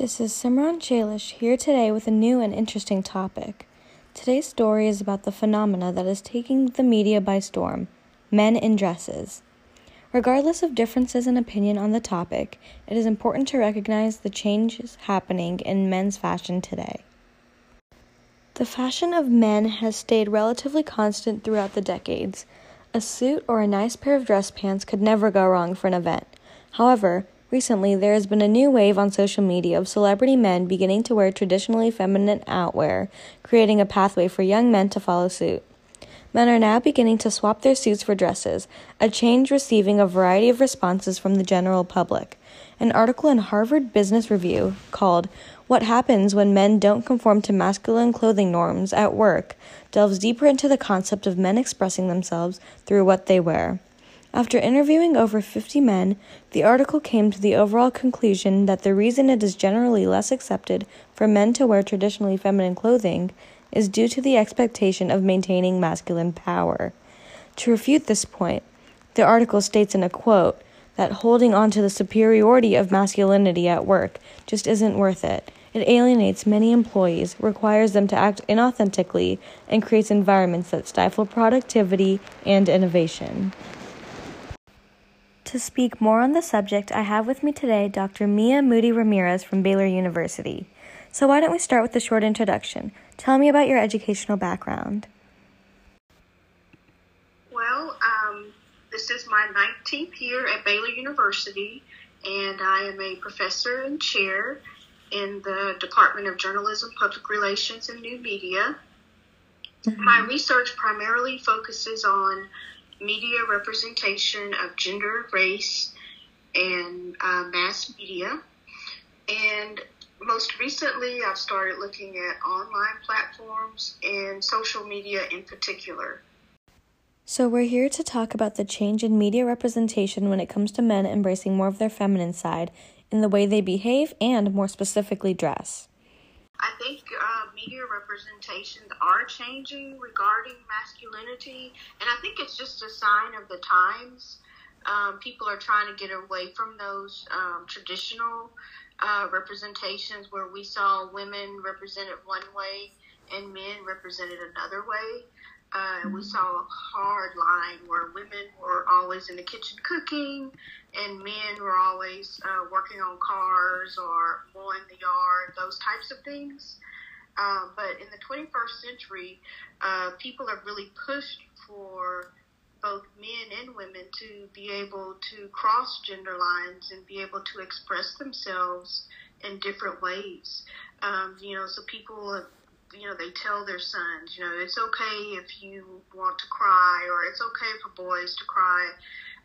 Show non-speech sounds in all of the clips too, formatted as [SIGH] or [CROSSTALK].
This is Simran Chalish here today with a new and interesting topic. Today's story is about the phenomena that is taking the media by storm men in dresses. Regardless of differences in opinion on the topic, it is important to recognize the changes happening in men's fashion today. The fashion of men has stayed relatively constant throughout the decades. A suit or a nice pair of dress pants could never go wrong for an event. However, recently there has been a new wave on social media of celebrity men beginning to wear traditionally feminine outwear, creating a pathway for young men to follow suit. Men are now beginning to swap their suits for dresses, a change receiving a variety of responses from the general public. An article in Harvard Business Review called What Happens When Men Don't Conform to Masculine Clothing Norms at Work delves deeper into the concept of men expressing themselves through what they wear. After interviewing over 50 men, the article came to the overall conclusion that the reason it is generally less accepted for men to wear traditionally feminine clothing is due to the expectation of maintaining masculine power. To refute this point, the article states in a quote that holding on to the superiority of masculinity at work just isn't worth it. It alienates many employees, requires them to act inauthentically, and creates environments that stifle productivity and innovation. To speak more on the subject, I have with me today Dr. Mia Moody Ramirez from Baylor University. So, why don't we start with a short introduction? Tell me about your educational background. Well, um, this is my 19th year at Baylor University, and I am a professor and chair in the Department of Journalism, Public Relations, and New Media. Mm-hmm. My research primarily focuses on media representation of gender, race, and uh, mass media. And most recently, I've started looking at online platforms and social media in particular. So, we're here to talk about the change in media representation when it comes to men embracing more of their feminine side in the way they behave and, more specifically, dress. I think uh, media representations are changing regarding masculinity, and I think it's just a sign of the times. Um, people are trying to get away from those um, traditional uh, representations where we saw women represented one way and men represented another way. Uh, we saw a hard line where women were always in the kitchen cooking and men were always uh, working on cars or mowing the yard, those types of things. Um, but in the 21st century, uh, people have really pushed for both men and women to be able to cross gender lines and be able to express themselves in different ways. Um, you know, so people, you know, they tell their sons, you know, it's okay if you want to cry or it's okay for boys to cry.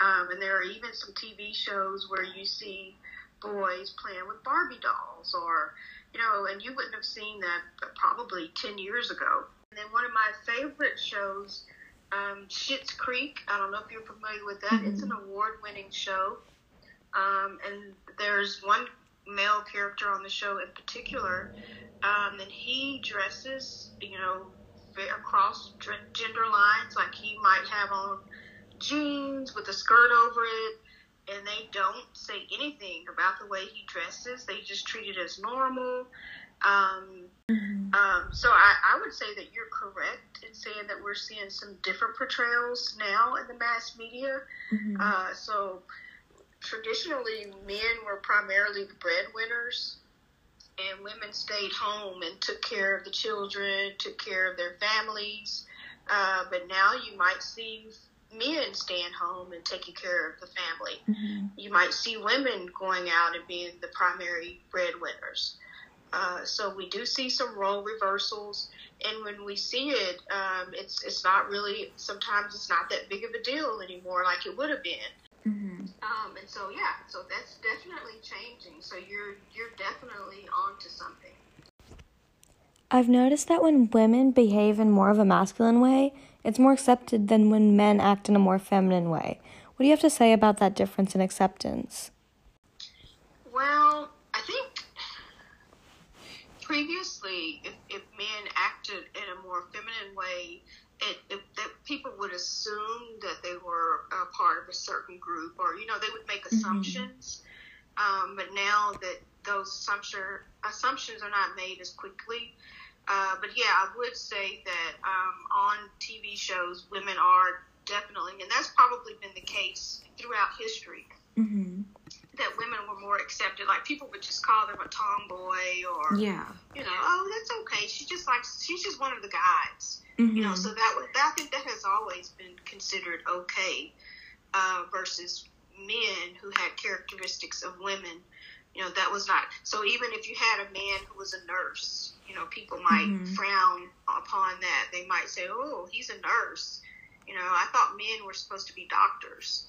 Um, and there are even some TV shows where you see boys playing with Barbie dolls or, you know, and you wouldn't have seen that probably 10 years ago. And then one of my favorite shows um, Schitt's Creek. I don't know if you're familiar with that. Mm-hmm. It's an award-winning show, um, and there's one male character on the show in particular, um, and he dresses, you know, across gender lines. Like he might have on jeans with a skirt over it, and they don't say anything about the way he dresses. They just treat it as normal. Um, mm-hmm. um, so I, I would say that you're correct in saying that we're seeing some different portrayals now in the mass media. Mm-hmm. Uh, so traditionally, men were primarily the breadwinners, and women stayed home and took care of the children, took care of their families. Uh, but now you might see men staying home and taking care of the family. Mm-hmm. You might see women going out and being the primary breadwinners. Uh, so we do see some role reversals, and when we see it, um, it's it's not really. Sometimes it's not that big of a deal anymore, like it would have been. Mm-hmm. Um, and so yeah, so that's definitely changing. So you're you're definitely onto something. I've noticed that when women behave in more of a masculine way, it's more accepted than when men act in a more feminine way. What do you have to say about that difference in acceptance? Well, I think previously, if, if men acted in a more feminine way, it, it, that people would assume that they were a part of a certain group, or you know, they would make mm-hmm. assumptions. Mm-hmm. Um, but now that those assumption, assumptions are not made as quickly. Uh, but yeah, I would say that um, on TV shows, women are definitely, and that's probably been the case throughout history. Mm-hmm. That women were more accepted. Like people would just call them a tomboy, or yeah, you know, oh, that's okay. She just likes, she's just one of the guys. Mm-hmm. You know, so that would, I think that has always been considered okay uh, versus men who had characteristics of women. You know, that was not. So even if you had a man who was a nurse, you know, people might Mhm. frown upon that. They might say, "Oh, he's a nurse." You know, I thought men were supposed to be doctors.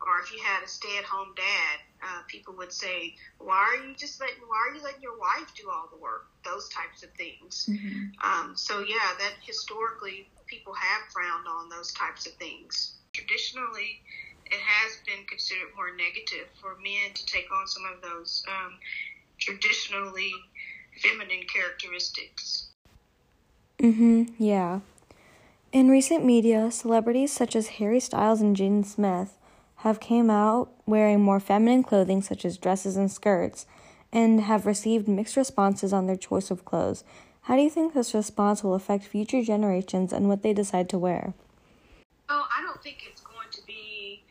Or if you had a stay-at-home dad, uh, people would say, "Why are you just letting? Why are you letting your wife do all the work?" Those types of things. Mm-hmm. Um, so yeah, that historically people have frowned on those types of things. Traditionally, it has been considered more negative for men to take on some of those um, traditionally feminine characteristics. Mm-hmm. Yeah. In recent media, celebrities such as Harry Styles and Jaden Smith have came out wearing more feminine clothing such as dresses and skirts and have received mixed responses on their choice of clothes. How do you think this response will affect future generations and what they decide to wear? Well, I don't think it's going to be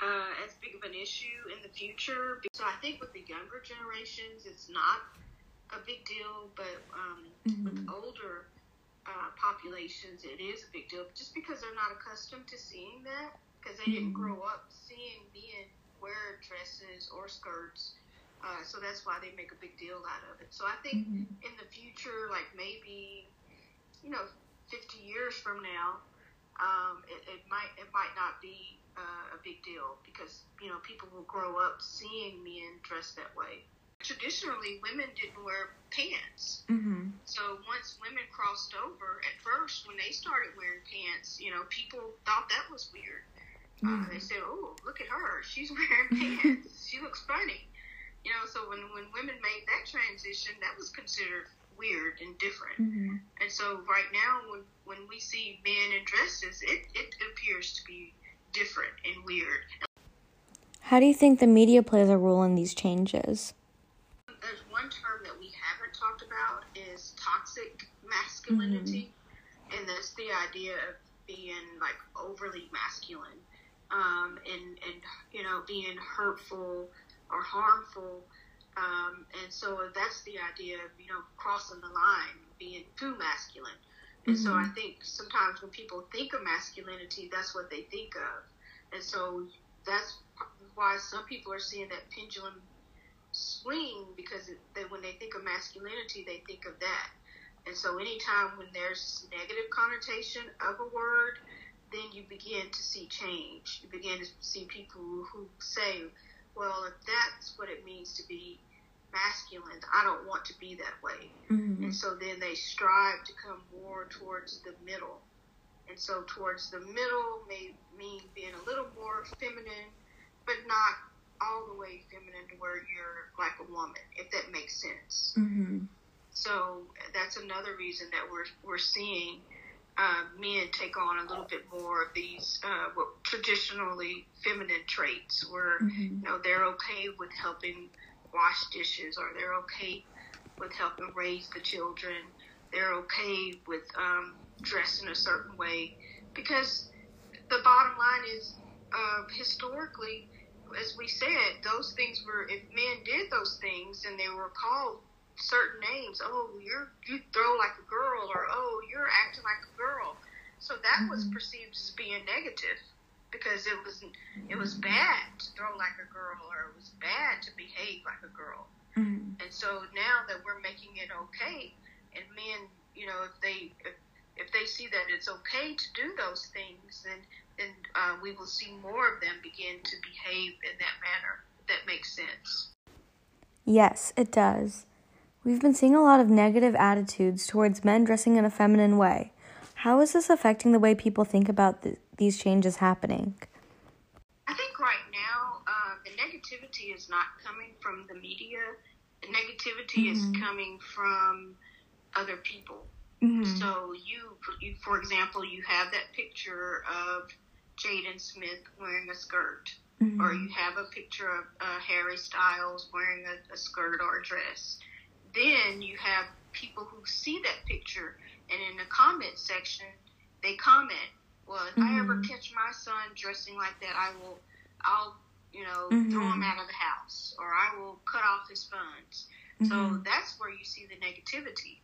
uh, as big of an issue in the future. So I think with the younger generations, it's not a big deal, but um, with older uh, populations, it is a big deal just because they're not accustomed to seeing that because they didn't grow up seeing men wear dresses or skirts. Uh, so that's why they make a big deal out of it. So I think in the future, like maybe, you know, 50 years from now, um, it, it might it might not be uh, a big deal because you know people will grow up seeing men dressed that way. Traditionally, women didn't wear pants. Mm-hmm. So once women crossed over, at first when they started wearing pants, you know, people thought that was weird. Uh, they said, "Oh, look at her! She's [LAUGHS] wearing pants. she looks funny." You know, so when when women made that transition, that was considered weird and different. Mm-hmm. And so right now, when when we see men in dresses, it it appears to be different and weird. How do you think the media plays a role in these changes? There's one term that we haven't talked about is toxic masculinity, and that's the idea of being like overly masculine, um, and and you know being hurtful or harmful. Um, and so that's the idea of you know crossing the line, being too masculine. And so I think sometimes when people think of masculinity, that's what they think of, and so that's why some people are seeing that pendulum swing because it, they, when they think of masculinity, they think of that. And so, anytime when there's negative connotation of a word, then you begin to see change. You begin to see people who, say, "Well, if that's what it means to be masculine, I don't want to be that way." Mm-hmm. And so then they strive to come more towards the middle. And so towards the middle may mean being a little more feminine, but not all the way feminine to where you're like a woman, if that makes sense. Mm-hmm. So that's another reason that we're we're seeing uh, men take on a little bit more of these uh, what traditionally feminine traits, where Mm-hmm. you know they're okay with helping wash dishes, or they're okay with helping raise the children. They're okay with um, dressing a certain way because the bottom line is uh, historically, as we said, those things were if men did those things and they were called certain names. Oh, you're you throw like a girl, or oh, you're acting like a girl. So that was Mhm. perceived as being negative because it was it was bad to throw like a girl, or it was bad to behave like a girl. Mm-hmm. And so now that we're making it okay, and men, you know, if they if, if they see that it's okay to do those things, then then uh, we will see more of them begin to behave in that manner. That makes sense. Yes, it does. We've been seeing a lot of negative attitudes towards men dressing in a feminine way. How is this affecting the way people think about th- these changes happening? I think right now uh, the negativity is not coming from the media. The negativity is Mhm. coming from other people. Mm-hmm. So you, you, for example, you have that picture of Jaden Smith wearing a skirt, mm-hmm. or you have a picture of uh, Harry Styles wearing a, a skirt or a dress. Then you have people who see that picture, and in the comment section, they comment, "Well, if mm-hmm. I ever mm-hmm. catch my son dressing like that, I will, I'll, you know, mm-hmm. throw him out of the house, or I will cut off his funds." So mm-hmm. that's where you see the negativity.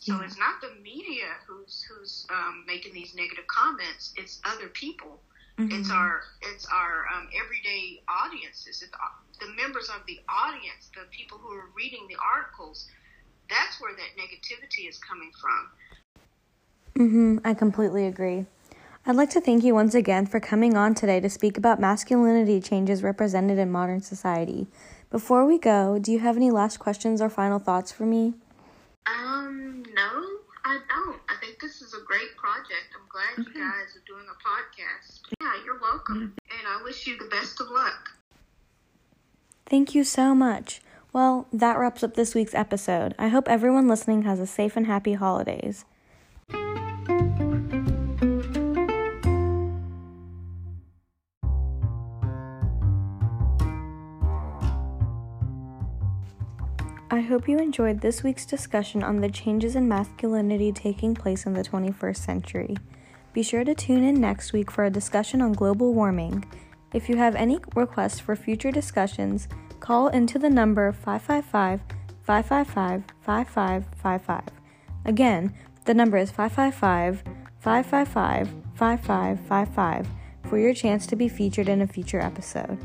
So yeah. it's not the media who's who's um, making these negative comments; it's other people Mm-hmm. It's our it's our um, everyday audiences. It's uh, the members of the audience, the people who are reading the articles. That's where that negativity is coming from. Mhm. I completely agree. I'd like to thank you once again for coming on today to speak about masculinity changes represented in modern society. Before we go, do you have any last questions or final thoughts for me? Um, no, I don't. I think this is a great project. I'm glad okay. you guys are doing a podcast. Yeah, you're welcome. And I wish you the best of luck. Thank you so much. Well, that wraps up this week's episode. I hope everyone listening has a safe and happy holidays. Hope you enjoyed this week's discussion on the changes in masculinity taking place in the 21st century. Be sure to tune in next week for a discussion on global warming. If you have any requests for future discussions, call into the number 555 555 5555. Again, the number is 555 555 5555 for your chance to be featured in a future episode.